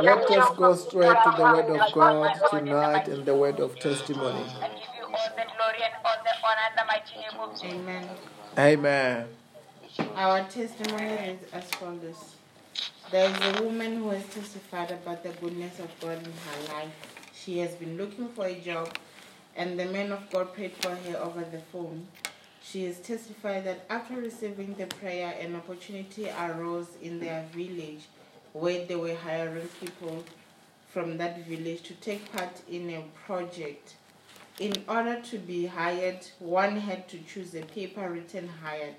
Let us go straight to the Word of God tonight and the Word of testimony. Amen. Amen. Our testimony is as follows. There is a woman who has testified about the goodness of God in her life. She has been looking for a job, and the man of God prayed for her over the phone. She has testified that after receiving the prayer, an opportunity arose in their village where they were hiring people from that village to take part in a project. In order to be hired, one had to choose a paper written hired.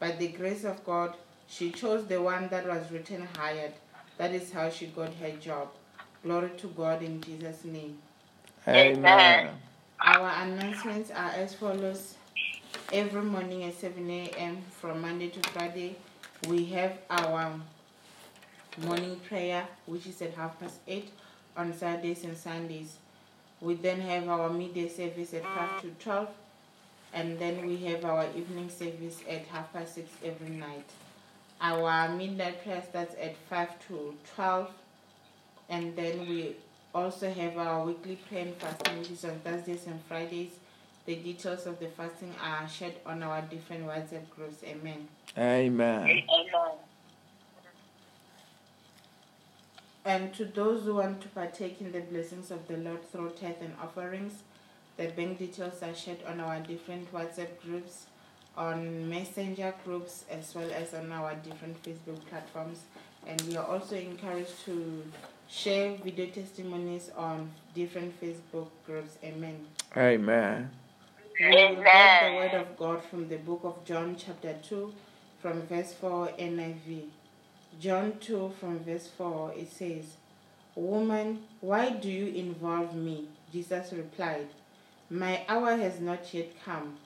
By the grace of God, she chose the one that was written hired. That is how she got her job. Glory to God in Jesus' name. Amen. Our announcements are as follows. Every morning at 7 a.m. from Monday to Friday, we have our morning prayer, which is at half past 8 on Saturdays and Sundays. We then have our midday service at 5 to 12, and then we have our evening service at half past 6 every night. Our midnight prayer starts at 5 to 12, and then we also have our weekly prayer and fasting, which is on Thursdays and Fridays. The details of the fasting are shared on our different WhatsApp groups. Amen. Amen. And to those who want to partake in the blessings of the Lord through tithe and offerings, the bank details are shared on our different WhatsApp groups, on messenger groups, as well as on our different Facebook platforms. And we are also encouraged to share video testimonies on different Facebook groups. Amen. Amen. We will get the word of God from the book of John, chapter 2, from verse 4 NIV. John 2, from verse 4, it says, Woman, why do you involve me? Jesus replied, My hour has not yet come.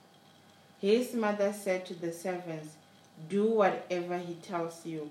His mother said to the servants, Do whatever he tells you.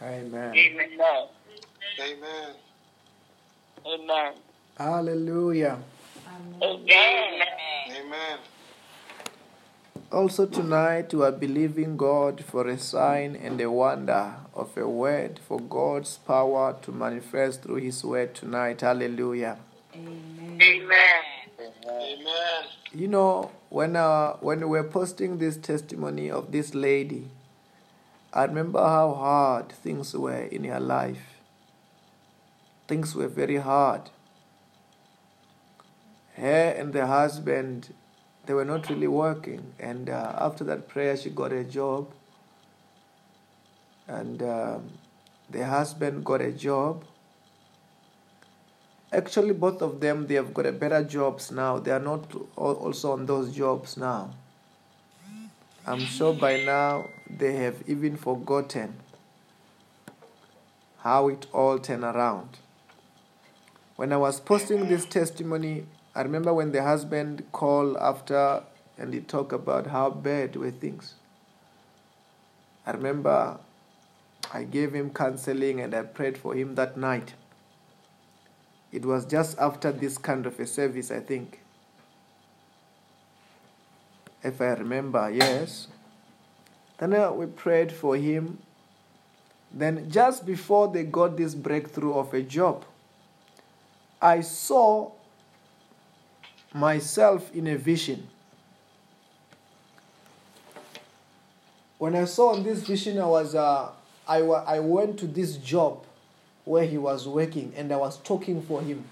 Amen. Amen. Amen. Amen. Hallelujah. Amen. Amen. Also, tonight we are believing God for a sign and a wonder of a word for God's power to manifest through His word tonight. Hallelujah. Amen. Amen. Amen. You know, when uh, when we were posting this testimony of this lady, I remember how hard things were in her life. Things were very hard. Her and the husband, they were not really working. And uh, after that prayer, she got a job. And um, the husband got a job. Actually, both of them, they have got a better jobs now. They are not also on those jobs now. I'm sure by now they have even forgotten how it all turned around. When I was posting this testimony, I remember when the husband called after and he talked about how bad were things. I remember I gave him counseling and I prayed for him that night. It was just after this kind of a service, I think. If I remember, yes. Then we prayed for him. Then, just before they got this breakthrough of a job, I saw myself in a vision. when I saw in this vision, I was uh, I, I went to this job where he was working and I was talking for him.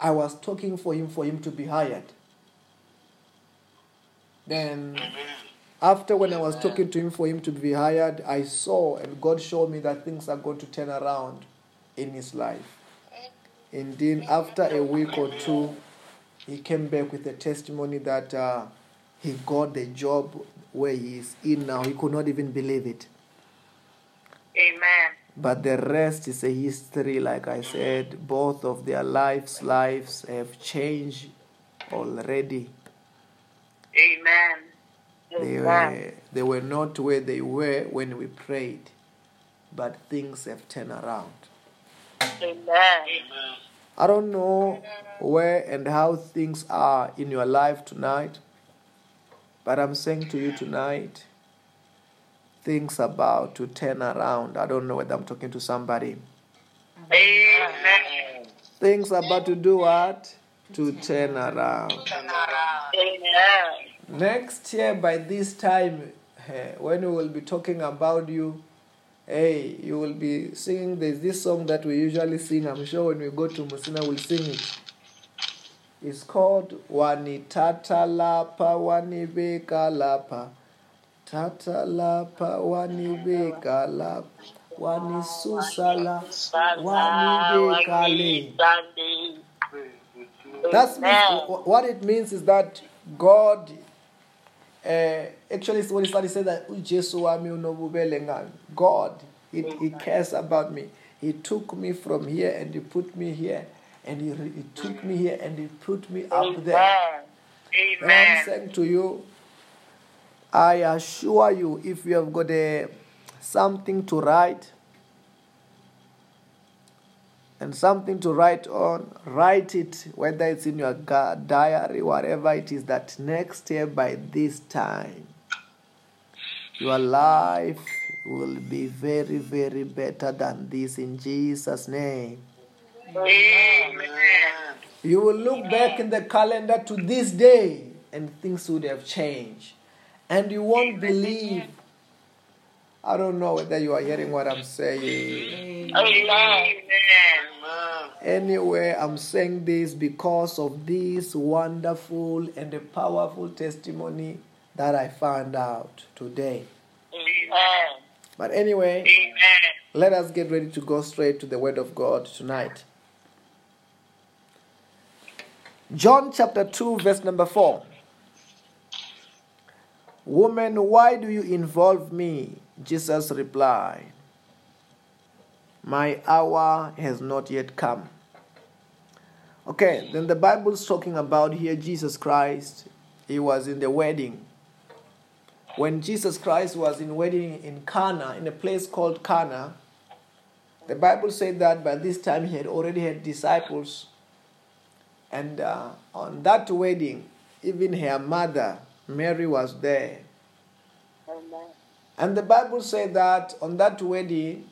I was talking for him for him to be hired. Then. After when I was talking to him for him to be hired, I saw and God showed me that things are going to turn around in his life. And then after a week or two, he came back with a testimony that uh, he got the job where he is in now. He could not even believe it. Amen. But the rest is a history, like I said. Both of their lives, lives have changed already. Amen. They were, they were not where they were when we prayed, but things have turned around. Amen. I don't know where and how things are in your life tonight, but I'm saying to you tonight, things about to turn around. I don't know whether I'm talking to somebody. Amen. Things about to do what? To turn around. Amen. Next year, by this time, eh, when we will be talking about you, hey, you will be singing. There's this song that we usually sing. I'm sure when we go to Musina, we'll sing it. It's called Wani Tata Lapa Wani Beka Lapa. Tata Lapa Wani Beka Lapa. Wani Susala Wani Beka Le. Sunday. That's what it means is that God uh, actually when he started saying that "Ujesu wami unobubele God he, he cares about me. He took me from here and he put me here and he, he took me here and he put me up there. Amen. And I'm saying to you, I assure you, if you have got a, something to write and something to write on, write it, whether it's in your diary, whatever it is, that next year by this time, your life will be very, very better than this in Jesus' name. Amen. You will look back in the calendar to this day and things would have changed. And you won't believe. I don't know whether you are hearing what I'm saying. Amen. Amen. Anyway, I'm saying this because of this wonderful and a powerful testimony that I found out today. Amen. But anyway, Amen. let us get ready to go straight to the Word of God tonight. John chapter 2, verse number 4. Woman, why do you involve me? Jesus replied, My hour has not yet come. Okay, then the Bible's talking about here Jesus Christ. He was in the wedding. When Jesus Christ was in wedding in Cana, in a place called Cana, the Bible said that by this time he had already had disciples. And uh, on that wedding, even her mother, Mary, was there. Amen. And the Bible said that on that wedding,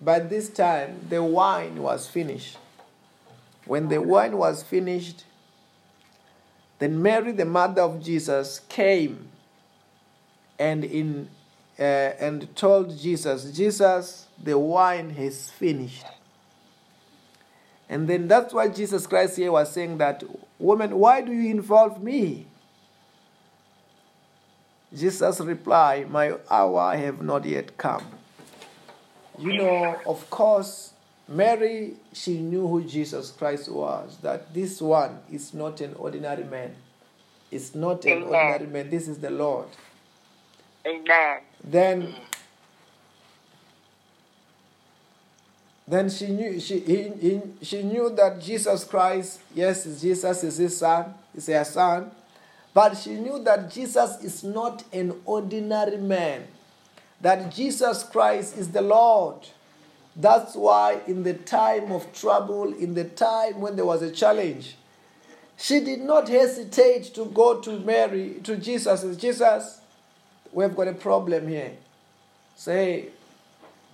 by this time, the wine was finished. When the wine was finished, then Mary, the mother of Jesus, came and in uh, and told Jesus, Jesus, the wine has finished. And then that's why Jesus Christ here was saying that, woman, why do you involve me? Jesus replied, My hour have not yet come. You know, of course, Mary, she knew who Jesus Christ was, that this one is not an ordinary man. It's not an Amen. ordinary man. This is the Lord. Amen. Then then she knew she he, he, she knew that Jesus Christ, yes, Jesus is his son, is her son, but she knew that Jesus is not an ordinary man. That Jesus Christ is the Lord. That's why in the time of trouble, in the time when there was a challenge, she did not hesitate to go to Mary, to Jesus, and Jesus, we've got a problem here. Say,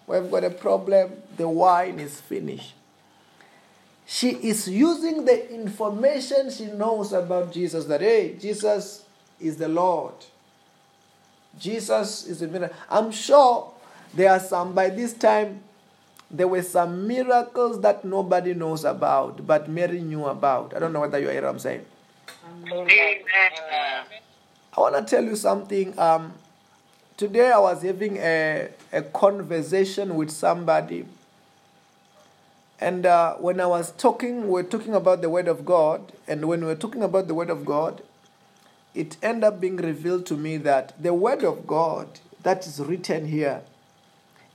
we've got a problem. The wine is finished. She is using the information she knows about Jesus that, hey, Jesus is the Lord. Jesus is a miracle. I'm sure there are some by this time. There were some miracles that nobody knows about, but Mary knew about. I don't know whether you hear what I'm saying. Amen. I want to tell you something. Um, today I was having a, a conversation with somebody. And uh, when I was talking, we are talking about the Word of God. And when we are talking about the Word of God, it ended up being revealed to me that the Word of God that is written here,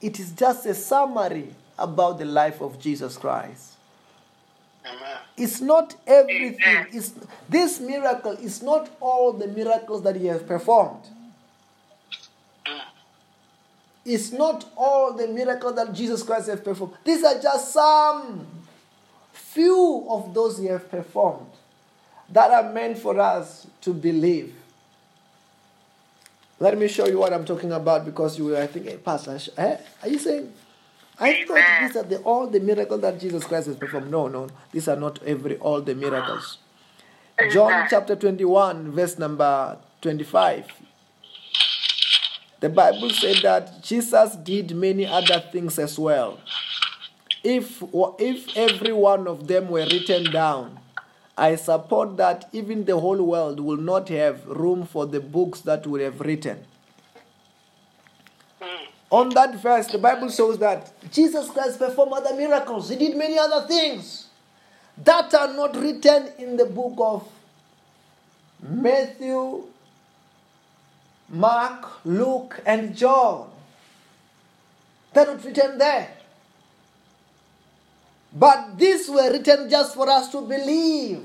it is just a summary about the life of Jesus Christ. Amen. It's not everything. It's, this miracle is not all the miracles that he has performed. It's not all the miracles that Jesus Christ has performed. These are just some few of those he has performed that are meant for us to believe. Let me show you what I'm talking about because you were, I think, hey, Pastor, eh? are you saying? I thought these are the, all the miracles that Jesus Christ has performed. No, no, these are not every all the miracles. John chapter 21, verse number 25. The Bible said that Jesus did many other things as well. If, if every one of them were written down, I support that even the whole world will not have room for the books that would have written. On that verse, the Bible shows that Jesus Christ performed other miracles. He did many other things that are not written in the book of Matthew, Mark, Luke, and John. They're not written there. But these were written just for us to believe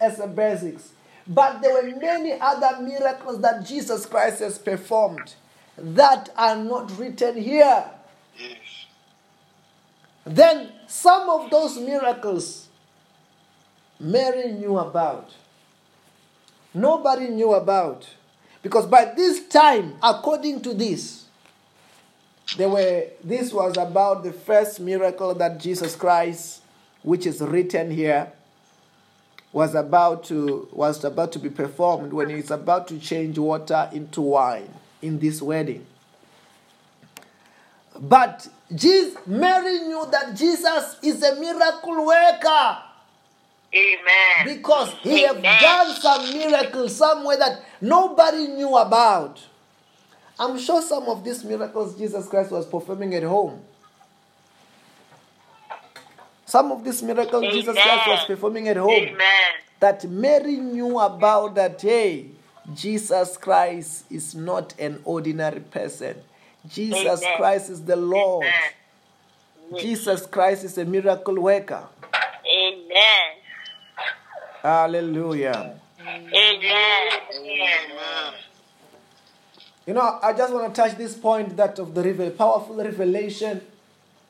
as a basics. But there were many other miracles that Jesus Christ has performed that are not written here. Yes. Then some of those miracles Mary knew about. Nobody knew about. Because by this time, according to this, there were this was about the first miracle that Jesus Christ, which is written here, was about to was about to be performed when he's about to change water into wine in this wedding. But Jesus, Mary knew that Jesus is a miracle worker Amen. because he have done some miracles somewhere that nobody knew about. I'm sure some of these miracles Jesus Christ was performing at home. Some of these miracles Jesus Christ was performing at home Amen. that Mary knew about that hey, Jesus Christ is not an ordinary person. Jesus Amen. Christ is the Lord. Amen. Jesus Christ is a miracle worker. Amen. Hallelujah. Amen. Amen. You know, I just want to touch this point that of the revel- powerful revelation,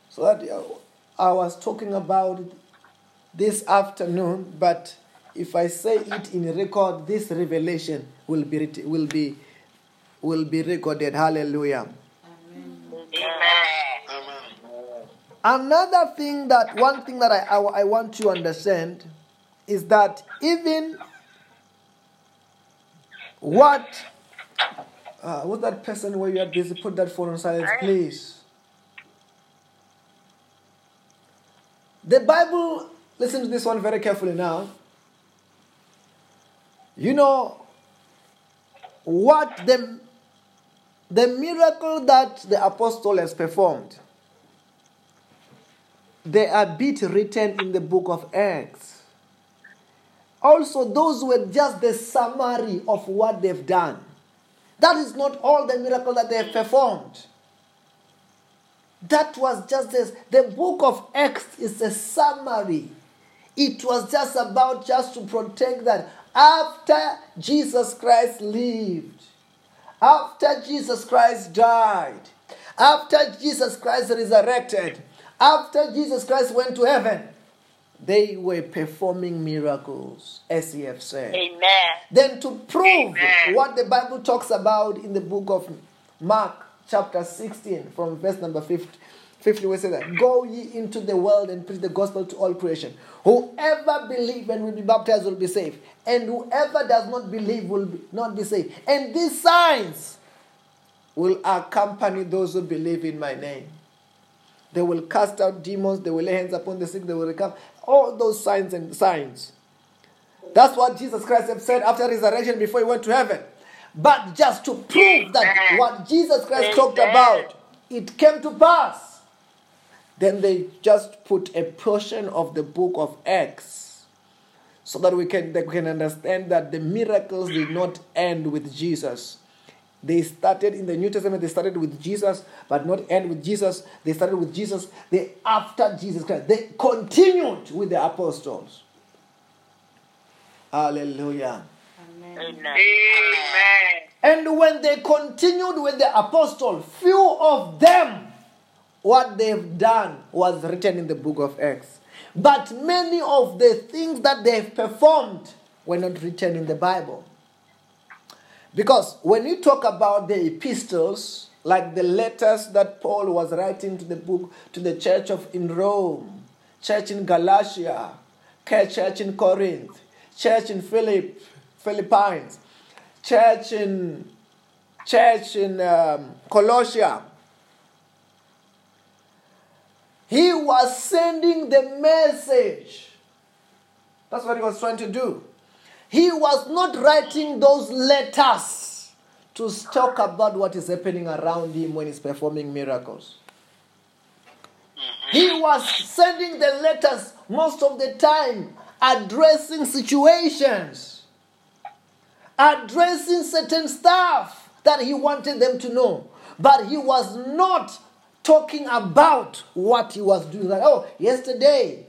so that I was talking about this afternoon. But if I say it in record, this revelation will be will be will be recorded. Hallelujah. Amen. Amen. Another thing that one thing that I, I, I want to understand is that even what uh, what's that person where you are busy? Put that phone on silence, please. The Bible, listen to this one very carefully now. You know what the the miracle that the apostle has performed they are bit written in the book of Acts. Also, those were just the summary of what they've done. That is not all the miracle that they have performed. That was just this. The book of Acts is a summary. It was just about just to protect that after Jesus Christ lived, after Jesus Christ died, after Jesus Christ resurrected, after Jesus Christ went to heaven, they were performing miracles, as he have said. Amen. Then to prove Amen. what the Bible talks about in the book of Mark, chapter 16, from verse number 50, 50 we say that, Go ye into the world and preach the gospel to all creation. Whoever believe and will be baptized will be saved. And whoever does not believe will be, not be saved. And these signs will accompany those who believe in my name. They will cast out demons, they will lay hands upon the sick, they will recover. All those signs and signs. That's what Jesus Christ have said after resurrection before he went to heaven. But just to prove that what Jesus Christ talked about, it came to pass. Then they just put a portion of the book of Acts so that we can, they can understand that the miracles did not end with Jesus. They started in the New Testament, they started with Jesus, but not end with Jesus. They started with Jesus. They after Jesus Christ. They continued with the apostles. Hallelujah. Amen. Amen. Amen. And when they continued with the apostle, few of them, what they've done was written in the book of Acts. But many of the things that they've performed were not written in the Bible. Because when you talk about the epistles, like the letters that Paul was writing to the book to the church of in Rome, church in Galatia, church in Corinth, church in Philip, Philippines, church in church in um, Colossia. He was sending the message. That's what he was trying to do. He was not writing those letters to talk about what is happening around him when he's performing miracles. He was sending the letters most of the time addressing situations, addressing certain stuff that he wanted them to know. But he was not talking about what he was doing. Like, oh, yesterday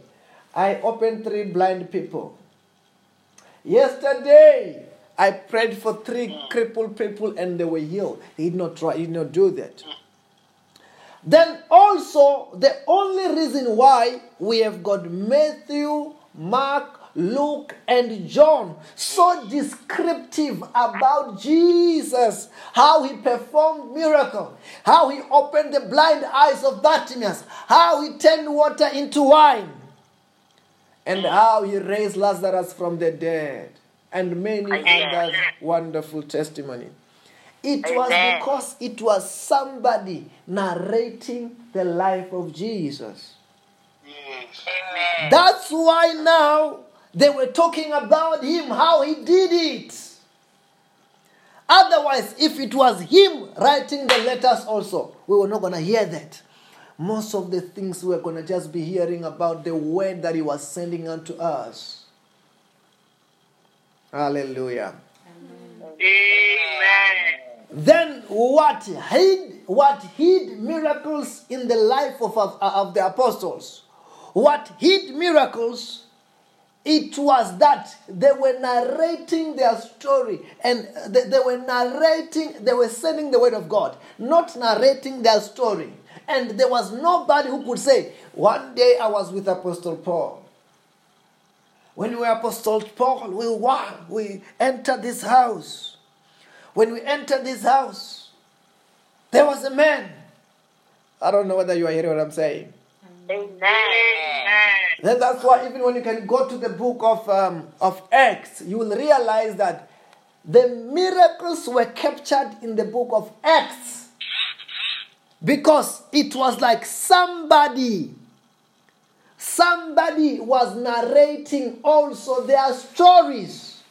I opened three blind people. Yesterday I prayed for three crippled people and they were healed. He did not try, he did not do that. Then also, the only reason why we have got Matthew, Mark, Luke, and John so descriptive about Jesus, how he performed miracle, how he opened the blind eyes of Bartimaeus, how he turned water into wine, and mm. how he raised Lazarus from the dead, and many other wonderful testimony. It was because it was somebody narrating the life of Jesus. Amen. That's why now they were talking about him, how he did it. Otherwise, if it was him writing the letters also, we were not going to hear that. Most of the things we're going to just be hearing about the word that he was sending unto us. Hallelujah. Amen. Then what hid what hid miracles in the life of, of, of the apostles? What hid miracles? It was that they were narrating their story and they, they were narrating, they were sending the word of God, not narrating their story. And there was nobody who could say, One day I was with Apostle Paul. When we were Apostle Paul, we, wa- we entered this house. When we entered this house, there was a man. I don't know whether you are hearing what I'm saying. Amen. Then that's why even when you can go to the book of um, of Acts, you will realize that the miracles were captured in the book of Acts because it was like somebody somebody was narrating also their stories.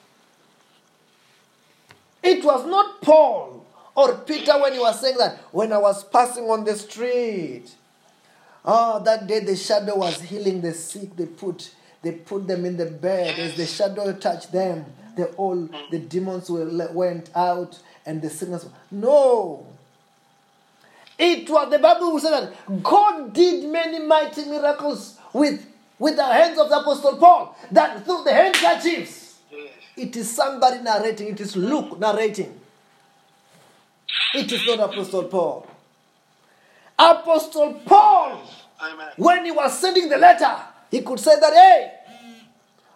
It was not Paul or Peter when he was saying that when I was passing on the street. Oh, that day the shadow was healing the sick. They put they put them in the bed. As the shadow touched them, they all the demons were, went out and the sickness. No. It was the Bible will say that God did many mighty miracles with with the hands of the apostle Paul. That through the handkerchiefs. It is somebody narrating. It is Luke narrating. It is not Apostle Paul. Apostle Paul, Amen. when he was sending the letter, he could say that, hey,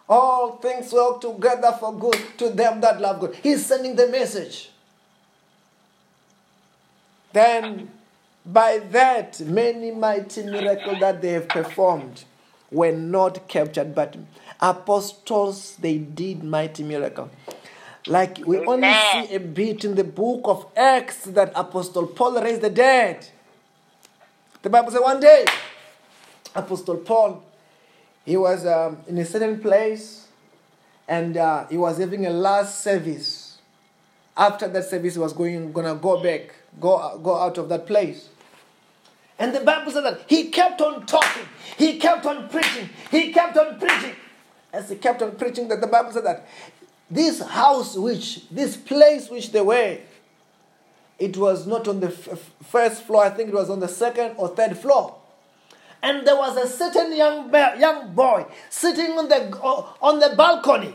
all things work together for good to them that love God. He's sending the message. Then, by that, many mighty miracles that they have performed were not captured, but apostles, they did mighty miracle. Like we only see a bit in the book of Acts that Apostle Paul raised the dead. The Bible says one day, Apostle Paul, he was um, in a certain place and uh, he was having a last service. After that service, he was going gonna go back, go go out of that place. And the Bible said that he kept on talking, he kept on preaching, he kept on preaching. As he kept on preaching, that the Bible said that this house, which this place which they were, it was not on the f- first floor. I think it was on the second or third floor. And there was a certain young young boy sitting on the uh, on the balcony,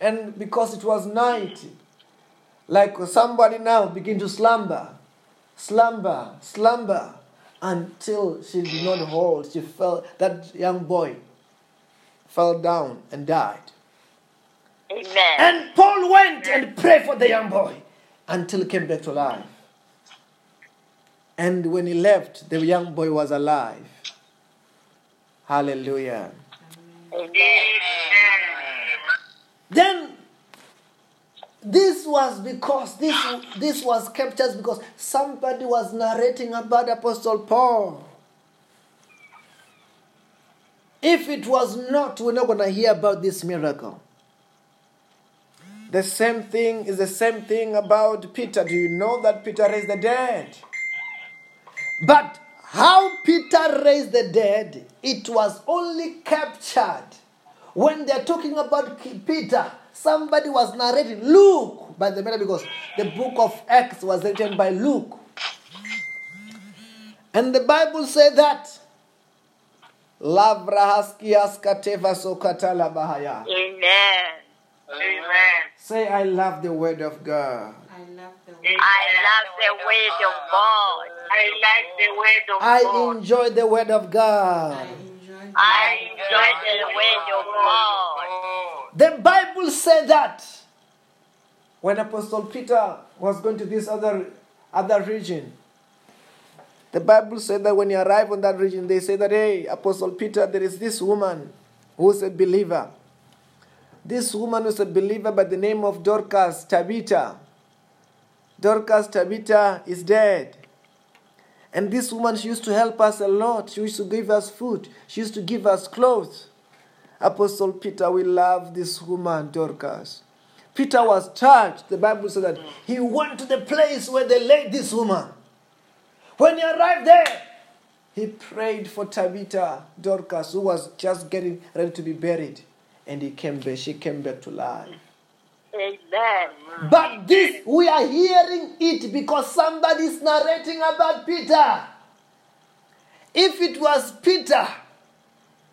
and because it was night, like somebody now begin to slumber, slumber, slumber, until she did not hold. She fell. That young boy fell down and died. Amen. And Paul went and prayed for the young boy until he came back to life. And when he left, the young boy was alive. Hallelujah. Amen. Then this was because this this was captured because somebody was narrating about Apostle Paul. If it was not, we're not going to hear about this miracle. The same thing is the same thing about Peter. Do you know that Peter raised the dead? But how Peter raised the dead, it was only captured when they're talking about Peter. Somebody was narrating Luke, by the matter, because the book of Acts was written by Luke. And the Bible said that. Lavrahaskias kateva sokatala bahaya. Amen. Amen. Say, I love the word of God. I love the word. I love the word of God. I like the word of God. I God. enjoy the word of I God. The I word. enjoy the Bible said that when Apostle Peter was going to this other other region, the Bible said that when he arrived on that region, they said that, hey, Apostle Peter, there is this woman who's a believer. This woman who's a believer by the name of Dorcas Tabitha. Dorcas Tabitha is dead. And this woman, she used to help us a lot. She used to give us food. She used to give us clothes. Apostle Peter, we love this woman, Dorcas. Peter was touched. The Bible said that he went to the place where they laid this woman. When he arrived there, he prayed for Tabitha, Dorcas, who was just getting ready to be buried. And he came back, she came back to life. Amen. But this, we are hearing it because somebody is narrating about Peter. If it was Peter,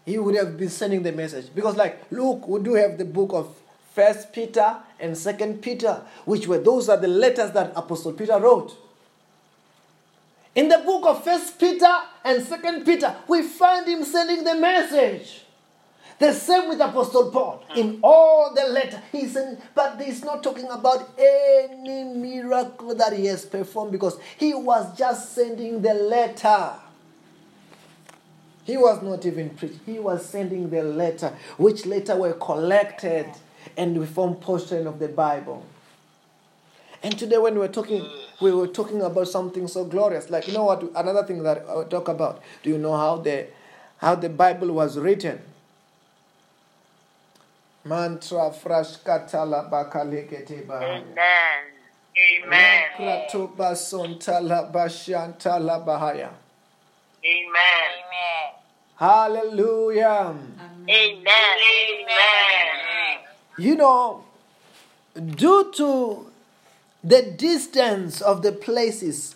he would have been sending the message. Because, like, look, we do have the book of First Peter and Second Peter, which were those are the letters that Apostle Peter wrote. In the book of First Peter and Second Peter, we find him sending the message. The same with Apostle Paul. In all the letter, he's saying, but he's not talking about any miracle that he has performed because he was just sending the letter. He was not even preaching. He was sending the letter, which later were collected and we form portion of the Bible. And today, when we were talking, we were talking about something so glorious. Like you know what? Another thing that I will talk about. Do you know how the how the Bible was written? Mantra fresh katala bakalekete bahaya. Amen. Amen. Kratoba sontala bashantala bahaya. Amen. Hallelujah. Amen. Amen. You know, due to the distance of the places,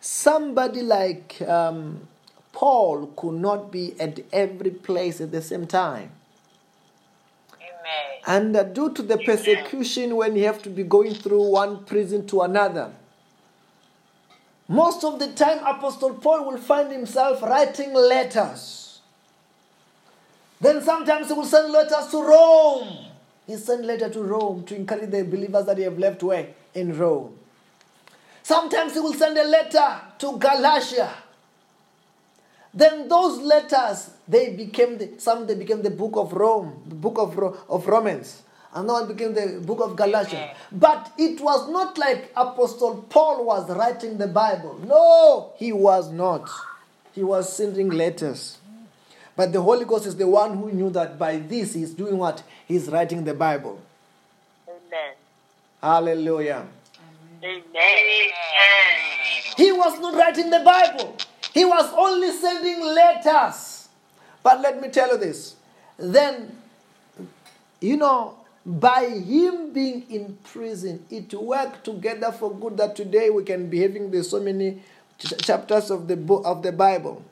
somebody like um, Paul could not be at every place at the same time. And uh, due to the persecution, when you have to be going through one prison to another, most of the time, Apostle Paul will find himself writing letters. Then sometimes he will send letters to Rome. He sent letter to Rome to encourage the believers that he have left where? In Rome. Sometimes he will send a letter to Galatia. Then those letters, they became the, some they became the book of Rome, the book of, of Romans. Another one became the book of Galatians. But it was not like Apostle Paul was writing the Bible. No, he was not. He was sending letters. But the Holy Ghost is the one who knew that by this he's doing what? He's writing the Bible. Amen. Hallelujah. Amen. He was not writing the Bible, he was only sending letters. But let me tell you this. Then, you know, by him being in prison, it worked together for good that today we can be having the so many ch- chapters of the book of the Bible.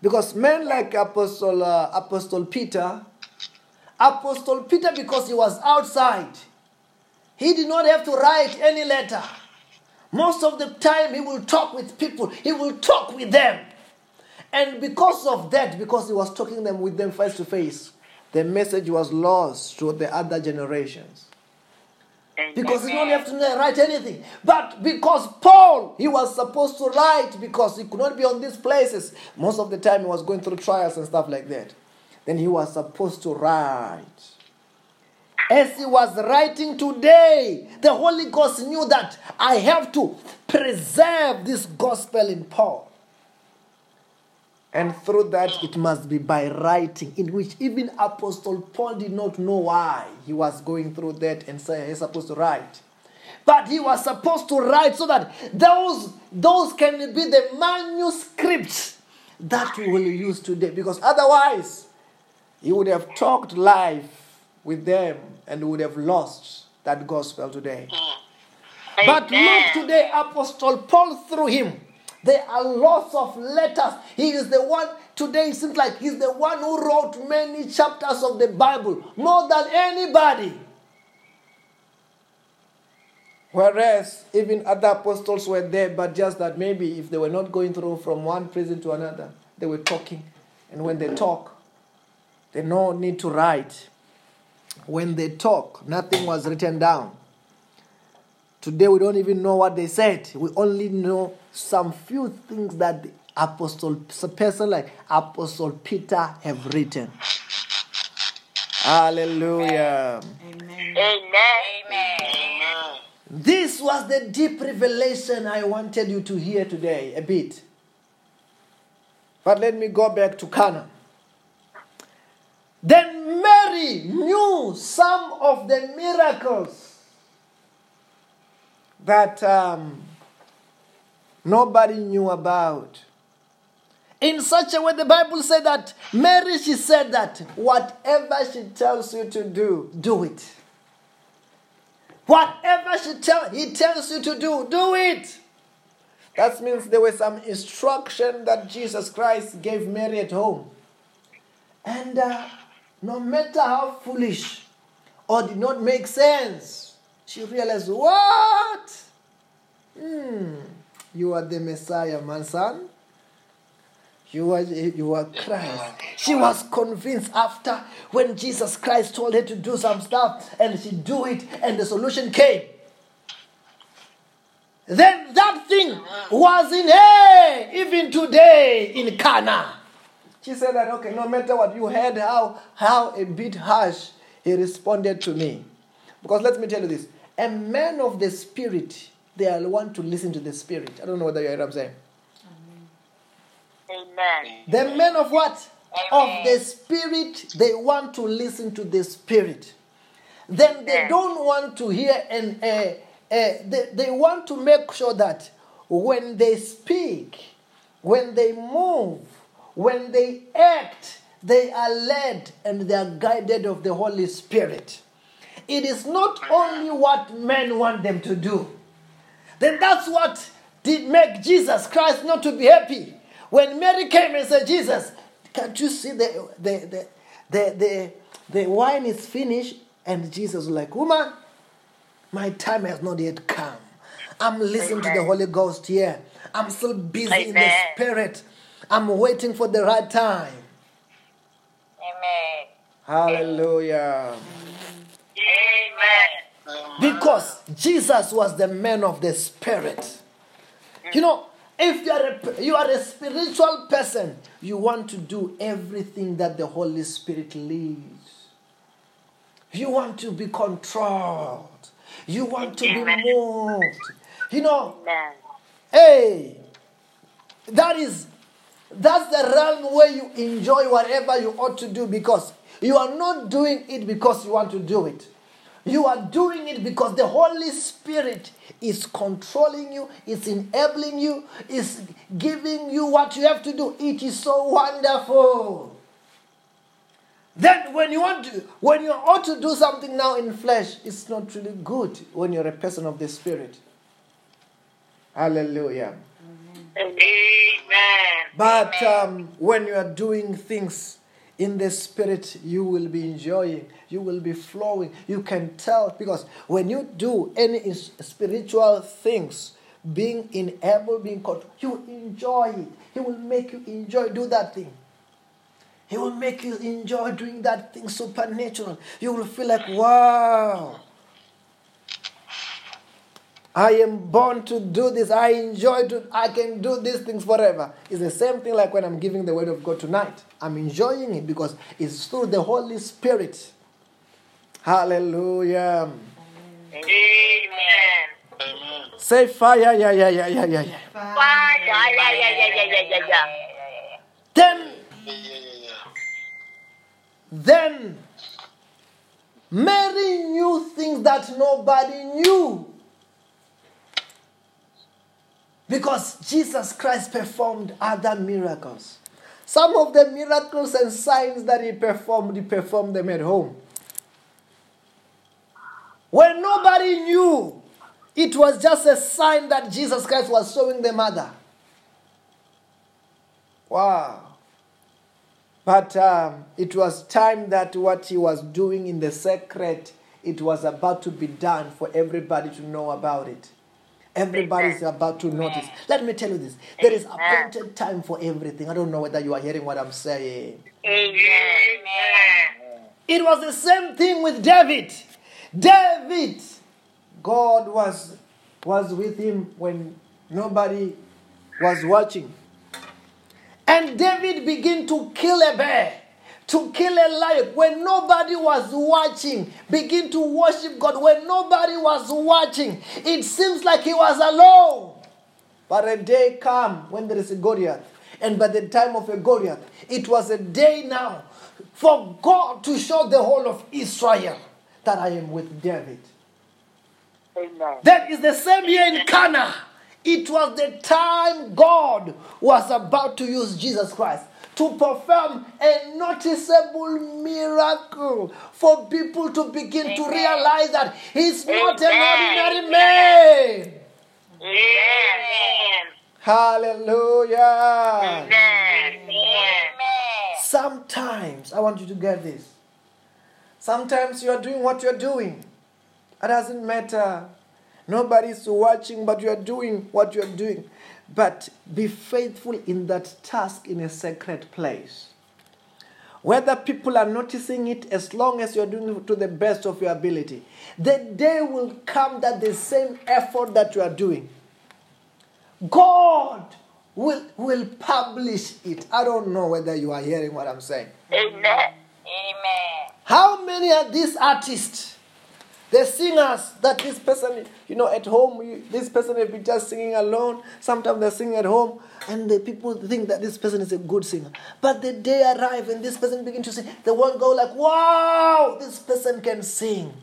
Because men like Apostle uh, Apostle Peter, Apostle Peter, because he was outside, he did not have to write any letter. Most of the time, he will talk with people, he will talk with them. And because of that, because he was talking them with them face to face, the message was lost to the other generations. Because he don't have to write anything. But because Paul, he was supposed to write because he could not be on these places. Most of the time he was going through trials and stuff like that. Then he was supposed to write. As he was writing today, the Holy Ghost knew that I have to preserve this gospel in Paul. And through that, it must be by writing, in which even Apostle Paul did not know why he was going through that and say he's supposed to write. But he was supposed to write so that those, those can be the manuscripts that we will use today. Because otherwise, he would have talked live with them and would have lost that gospel today. But look today, Apostle Paul through him. There are lots of letters. He is the one, today it seems like he's the one who wrote many chapters of the Bible, more than anybody. Whereas even other apostles were there, but just that maybe if they were not going through from one prison to another, they were talking. And when they talk, they no need to write. When they talk, nothing was written down. Today we don't even know what they said. We only know some few things that the apostle, person like Apostle Peter have written. Hallelujah. Amen. Amen. Amen. This was the deep revelation I wanted you to hear today, a bit. But let me go back to Cana. Then Mary knew some of the miracles that um, nobody knew about. In such a way, the Bible said that Mary, she said that whatever she tells you to do, do it. Whatever she tell, he tells you to do, do it. That means there was some instruction that Jesus Christ gave Mary at home. And uh, no matter how foolish or did not make sense, she realized, what? Hmm, you are the Messiah, my son. You are, you are Christ. She was convinced after when Jesus Christ told her to do some stuff and she do it and the solution came. Then that thing was in her even today in Cana. She said that okay, no matter what you heard how how a bit harsh he responded to me. Because let me tell you this. A man of the spirit, they will want to listen to the spirit. I don't know whether you hear what I'm saying. Amen. The men of what? Of the spirit, they want to listen to the spirit. Then they don't want to hear and uh, uh, they, they want to make sure that when they speak, when they move, when they act, they are led and they are guided of the Holy Spirit. It is not only what men want them to do. Then that's what did make Jesus Christ not to be happy. When Mary came and said, Jesus, can't you see the, the, the, the, the, the wine is finished? And Jesus was like, Woman, my time has not yet come. I'm listening to the Holy Ghost here. I'm still busy in the Spirit. I'm waiting for the right time. Amen. Hallelujah. Amen. Because Jesus was the man of the Spirit. You know, if you are, a, you are a spiritual person, you want to do everything that the Holy Spirit leads. You want to be controlled. You want to be moved. You know, Amen. hey, that is that's the realm where you enjoy whatever you ought to do because you are not doing it because you want to do it. You are doing it because the Holy Spirit is controlling you, is enabling you, is giving you what you have to do. It is so wonderful. Then when you want to when you ought to do something now in flesh, it's not really good when you're a person of the spirit. Hallelujah. Amen. But um, when you are doing things in the spirit, you will be enjoying, you will be flowing. You can tell because when you do any spiritual things, being in enabled, being controlled, you enjoy it. He will make you enjoy do that thing. He will make you enjoy doing that thing supernatural. You will feel like, wow. I am born to do this. I enjoy to I can do these things forever. It's the same thing like when I'm giving the word of God tonight. I'm enjoying it because it's through the Holy Spirit. Hallelujah. Amen. Amen. Say fire, yeah, yeah, yeah, yeah, yeah, yeah. Fire. Yeah, yeah, yeah, yeah, yeah, yeah, yeah. Then, Yeah, yeah, yeah, yeah. then, Mary knew things that nobody knew. Because Jesus Christ performed other miracles. Some of the miracles and signs that he performed, he performed them at home. When nobody knew, it was just a sign that Jesus Christ was showing the mother. Wow. But um, it was time that what he was doing in the secret, it was about to be done for everybody to know about it. Everybody's about to notice. Let me tell you this there is appointed time for everything. I don't know whether you are hearing what I'm saying. Amen. It was the same thing with David. David, God was, was with him when nobody was watching. And David began to kill a bear, to kill a lion when nobody was watching. Begin to worship God when nobody was watching. It seems like he was alone. But a day come when there is a Goliath. And by the time of a Goliath, it was a day now for God to show the whole of Israel that I am with David. Amen. That is the same year in Cana. It was the time God was about to use Jesus Christ to perform a noticeable miracle for people to begin to realize that he's not an ordinary man. Amen. Hallelujah. Amen. Sometimes, I want you to get this. Sometimes you are doing what you're doing. It doesn't matter. Nobody's watching, but you are doing what you're doing. But be faithful in that task in a sacred place. Whether people are noticing it, as long as you're doing it to the best of your ability, the day will come that the same effort that you are doing, God will, will publish it. I don't know whether you are hearing what I'm saying. Amen. Amen. How many are these artists? The singers that this person, you know, at home, you- this person will be just singing alone. Sometimes they're singing at home, and the people think that this person is a good singer. But the day arrives and this person begin to sing, the world go like, "Wow, this person can sing."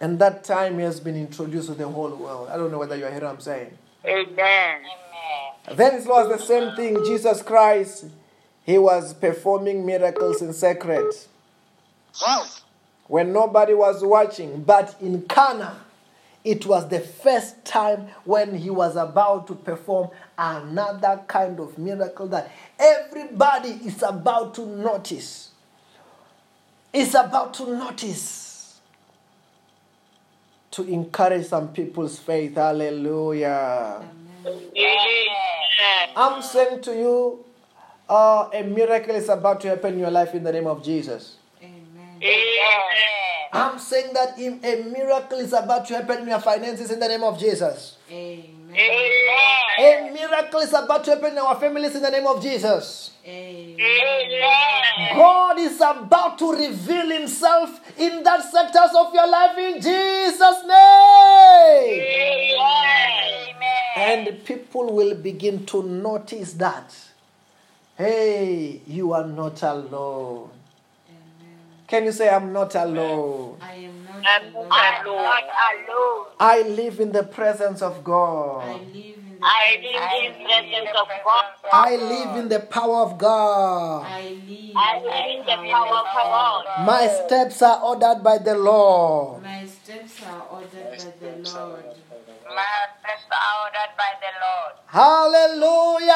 And that time he has been introduced to the whole world. I don't know whether you are hearing what I'm saying. Amen. Amen. Then it was the same thing. Jesus Christ, he was performing miracles in secret Wow. when nobody was watching. But in Cana, it was the first time when he was about to perform another kind of miracle that everybody is about to notice. Is about to notice. To encourage some people's faith. Hallelujah. Amen. I'm saying to you, uh, a miracle is about to happen in your life in the name of Jesus. Amen. Amen. I'm saying that in- a miracle is about to happen in your finances in the name of Jesus. Amen. A miracle is about to happen in our families in the name of Jesus. Amen. Amen. God is about to reveal Himself in that sectors of your life in Jesus' name. Amen. And people will begin to notice that. Hey, you are not alone. Can you say, I'm not alone? I am not I'm alone. not alone. I live in the presence of I God. live in the I live in the presence of God. I live in the power of God. I live I live in the power of God. My steps are ordered by the Lord. My steps are ordered by the Lord. My steps are ordered by the Lord. Hallelujah.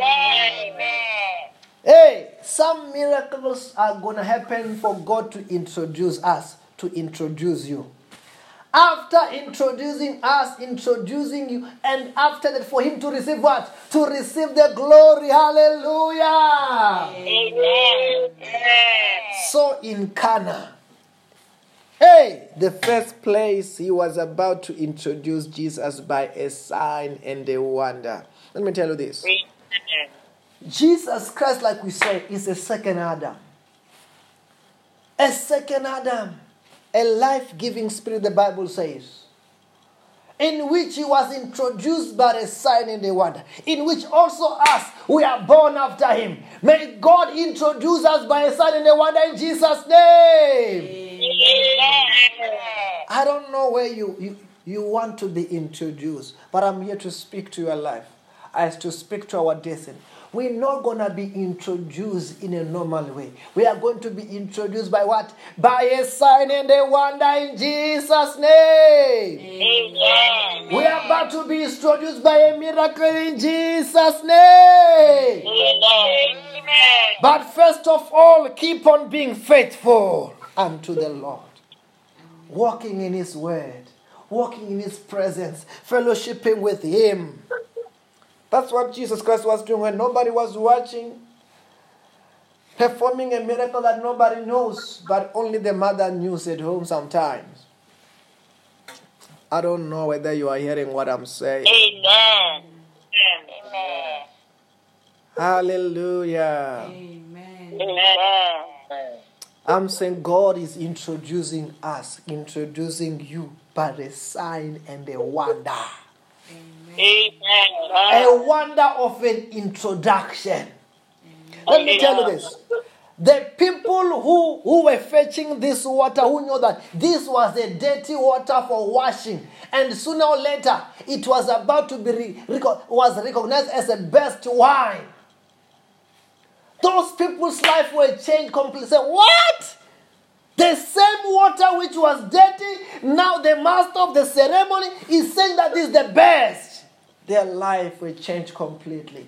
Amen. Hey, some miracles are going to happen for God to introduce us, to introduce you. After introducing us, introducing you, and after that, for Him to receive what? To receive the glory. Hallelujah. Amen. So in Cana, hey, the first place He was about to introduce Jesus by a sign and a wonder. Let me tell you this. Jesus Christ, like we say, is a second Adam. A second Adam. A life giving spirit, the Bible says. In which he was introduced by a sign in the water, In which also us, we are born after him. May God introduce us by a sign in the water in Jesus' name. I don't know where you, you, you want to be introduced, but I'm here to speak to your life. As to speak to our destiny. We're not going to be introduced in a normal way. We are going to be introduced by what? By a sign and a wonder in Jesus' name. Amen. We are about to be introduced by a miracle in Jesus' name. Amen. But first of all, keep on being faithful unto the Lord. Walking in His Word, walking in His presence, fellowshipping with Him. That's what Jesus Christ was doing when nobody was watching. Performing a miracle that nobody knows, but only the mother knows at home sometimes. I don't know whether you are hearing what I'm saying. Amen. Amen. Hallelujah. Amen. Amen. I'm saying God is introducing us, introducing you by a sign and a wonder. Amen. A wonder of an introduction. Let me tell you this. The people who, who were fetching this water, who know that this was a dirty water for washing, and sooner or later it was about to be re- was recognized as the best wine. Those people's life were changed completely. What? The same water which was dirty, now the master of the ceremony is saying that this is the best. Their life will change completely.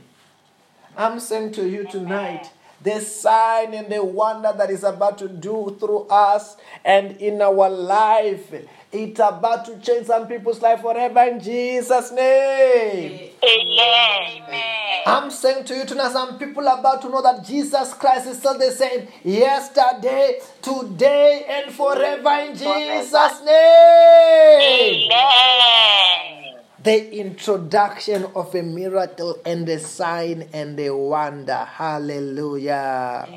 I'm saying to you tonight, the sign and the wonder that is about to do through us and in our life, it's about to change some people's life forever in Jesus' name. Amen. I'm saying to you tonight, some people are about to know that Jesus Christ is still the same yesterday, today, and forever in Jesus' name. Amen. The introduction of a miracle and a sign and a wonder. Hallelujah.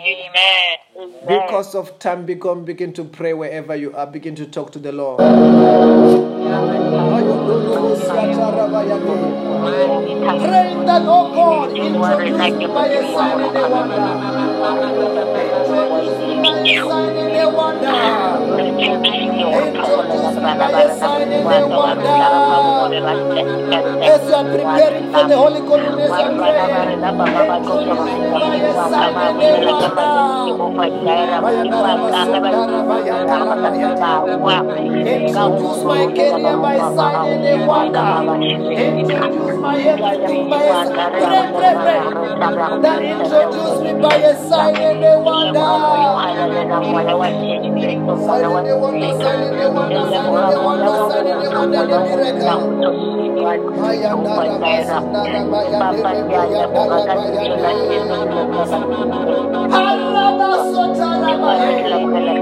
Amen. Because of time, become begin to pray wherever you are. Begin to talk to the Lord. Praying that, oh God, introduce by a sign and a wonder. As you are preparing for the Holy introduce my by wonder. Introduce introduce me by wonder. Sign and a wonder, sign and a wonder, sign and a wonder, sign and a wonder, the miracle. Mayandara basundara bayandere boyandara bayandere. Arabasotara bayandere.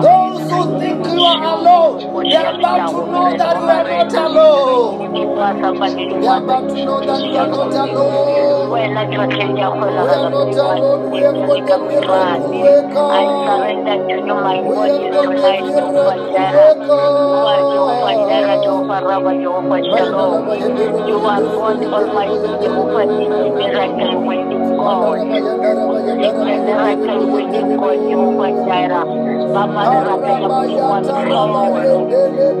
Those who think you are alone, they are about to know that you are not alone. They are about to know that you are not alone. We are not alone. We have got miracle worker. I surrender to you my We body have got the tonight, Jehovah Jireh. You are Jehovah Jireh, Jehovah Rapha, Jehovah Shalom. You are God Almighty, Jehovah Nissi, miracle working God. Miracle working God, Jehovah Jireh. Baba, rapela Mungu wa mikono.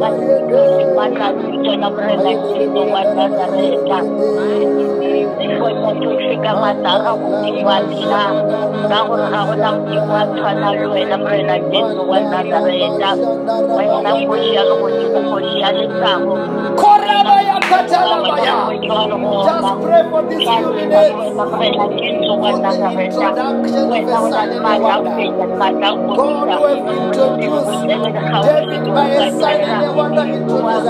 Basi matatizo na mregakizo wa Nazareta. Fweta tufika matara kukiwatina. Na gore ga gona modimo wa tshwana le wena morena Jesu wa Nazareta. Wena kgoši ya legodimo, kgoši ya letamo. Korabaya katalabaya. Just pray for these few minutes for the introduction of a sign and a wonder. God who have introduced David by a sign and a wonder into Jesus.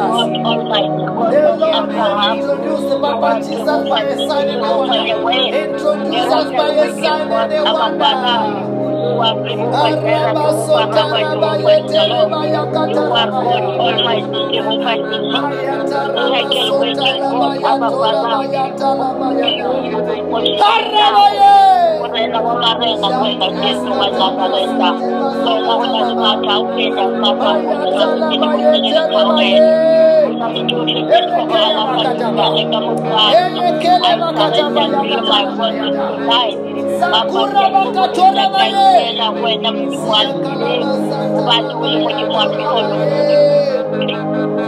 The Lord who have introduced Papa Jesus by a sign and a wonder. Introduce us by a sign and a wonder. You wa marena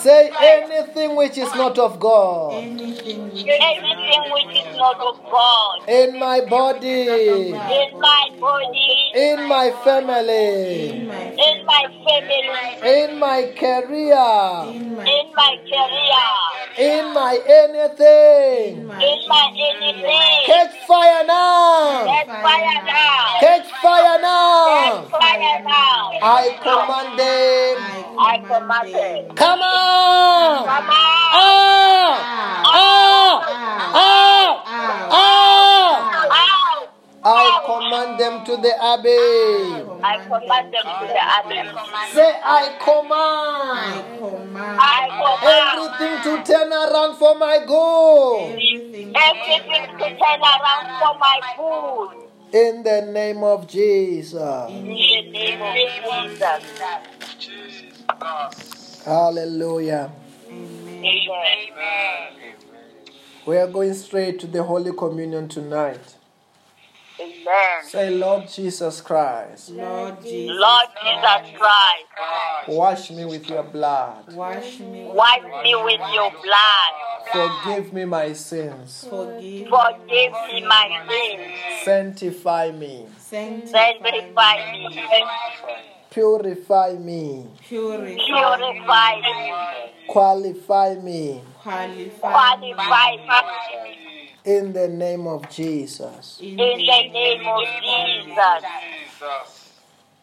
Say anything which is not of God Anything which Anything which is not of God in my body, in my body, in my family, in my in my family, in my career, in my in my career, in my anything. in my in my anything. Catch fire now! Catch fire now. Catch fire Catch now! fire now. I command them. I command it. Come on! Come on. Ah! Ah! Out. I command them to the abbey. I command them to the abbey. Say, I I command command I command everything to turn around for my good. everything everything to turn around for my good. In the name of Jesus. In the name of Jesus. Jesus. Hallelujah. Amen. Amen. We are going straight to the Holy Communion tonight. Amen. Say, Lord Jesus Christ, Lord Jesus, Lord Jesus Christ, wash me with your blood. wash me, wipe me with your blood. Forgive me my sins. forgive, Forgive me my sins. Sanctify me. sanctify, Sanctify me. Purify me. purify, Purify me. Qualify me. qualify, Qualify me. In the name of Jesus. in In the name of Jesus.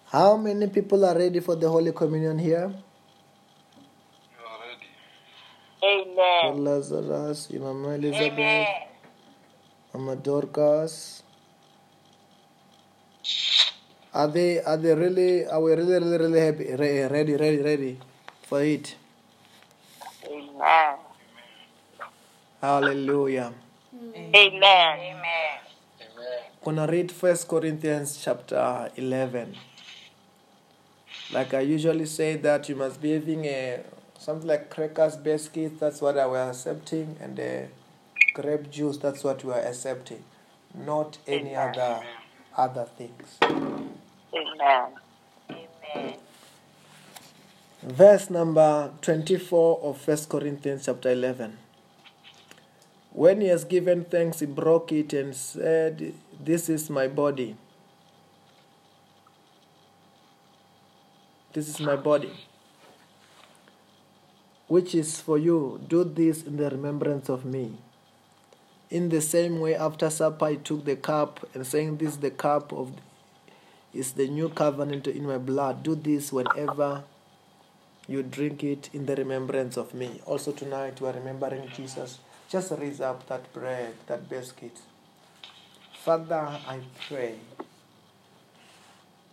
How many people are ready for the Holy Communion here? For Amen. Lazarus, your Mama Elizabeth, Mama Dorcas. Are they are they really are we really really really happy re- ready ready ready for it? Amen. Hallelujah. Amen. Amen. Gonna read First Corinthians chapter eleven. Like I usually say that you must be having a something like crackers, biscuits. That's what I was accepting, and uh, grape juice. That's what we are accepting, not any other other things. Amen. Amen. Verse number twenty-four of First Corinthians chapter eleven. When he has given thanks, he broke it and said, "This is my body." This is my body, which is for you. Do this in the remembrance of me. In the same way, after supper, he took the cup and saying, This is the cup of is the new covenant in my blood. Do this whenever you drink it in the remembrance of me. Also tonight we are remembering Jesus. Just raise up that bread, that biscuit. Father, I pray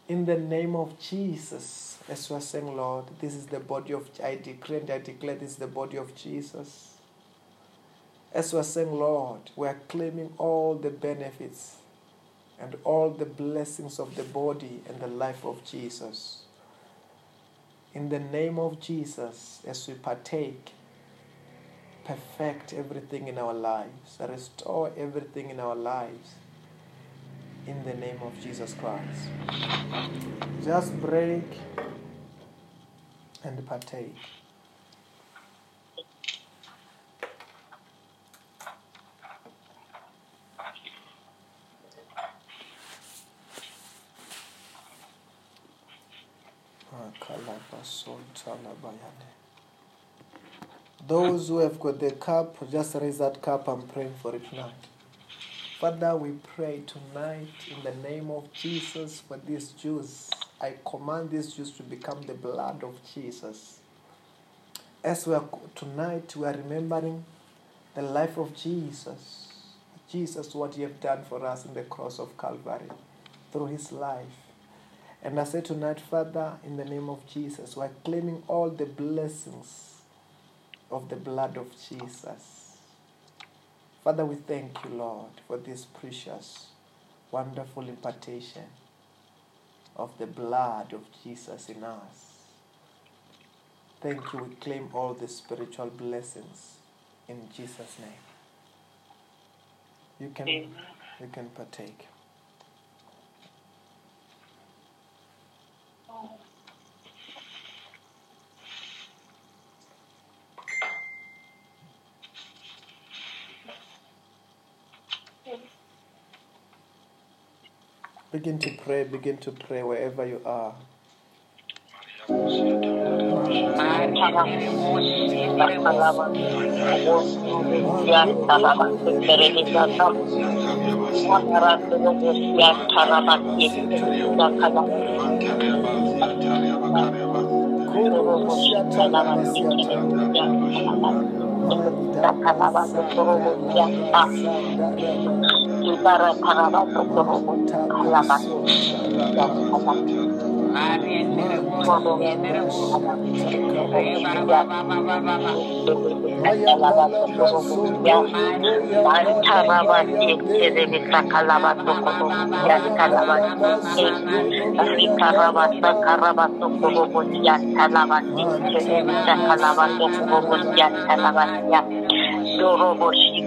in the name of Jesus, as we are saying, Lord, this is the body of I declare and I declare this is the body of Jesus. As we are saying, Lord, we are claiming all the benefits and all the blessings of the body and the life of Jesus. In the name of Jesus, as we partake, perfect everything in our lives, restore everything in our lives. In the name of Jesus Christ. Just break and partake. Those who have got the cup, just raise that cup. I'm praying for it tonight. Father, we pray tonight in the name of Jesus for these Jews. I command these Jews to become the blood of Jesus. As we are tonight, we are remembering the life of Jesus. Jesus, what He have done for us in the cross of Calvary through His life. And I say tonight, Father, in the name of Jesus, we are claiming all the blessings of the blood of Jesus. Father, we thank you, Lord, for this precious, wonderful impartation of the blood of Jesus in us. Thank you. We claim all the spiritual blessings in Jesus' name. You can, Amen. you can partake. Begin to pray, begin to pray wherever you are. Doroboshi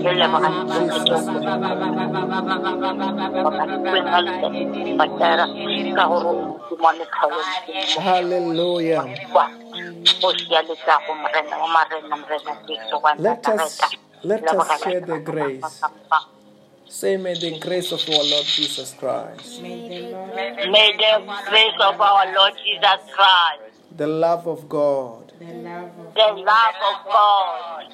lelewakan tu semua lelewakan itu laka kupa lelewakan tu itu bapak kuengal pacara kahuru kumani kalau Hallelujah. wah usia lika kumarena kumarena marena itu kan Let us let us share the grace. Say, may the grace of our Lord Jesus Christ, May the May the grace of our Lord Jesus Christ, the love of God, the love of the love of God,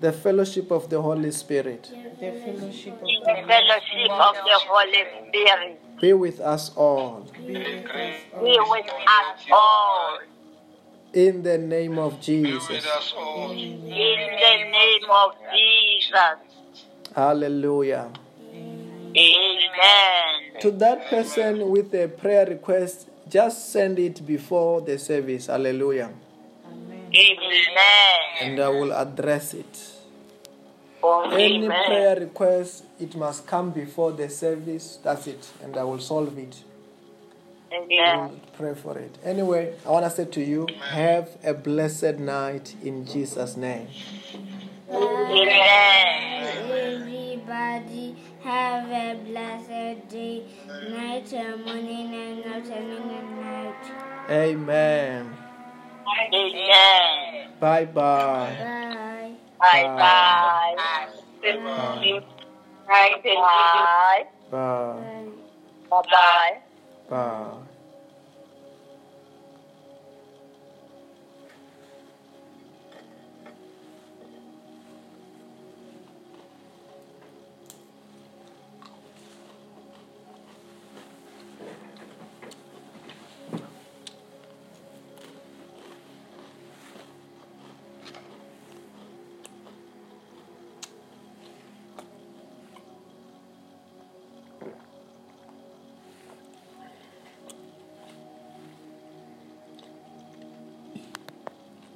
the fellowship of the Holy Spirit the fellowship of the the fellowship of the Holy Spirit be with us all. be with us all. be with us all. In the name of Jesus. In the name of Jesus. Hallelujah. Amen. To that person with a prayer request, just send it before the service. Hallelujah. Amen. Amen. And I will address it. Oh, Any Amen. prayer request, it must come before the service. That's it. And I will solve it. Amen. We'll pray for it. Anyway, I want to say to you, have a blessed night in Jesus' name. Amen. Everybody have a blessed day, night and morning and afternoon and night. Amen. Amen. Bye bye. Bye. Bye bye. Bye. Bye. Bye. Bye. Bye bye. Bye.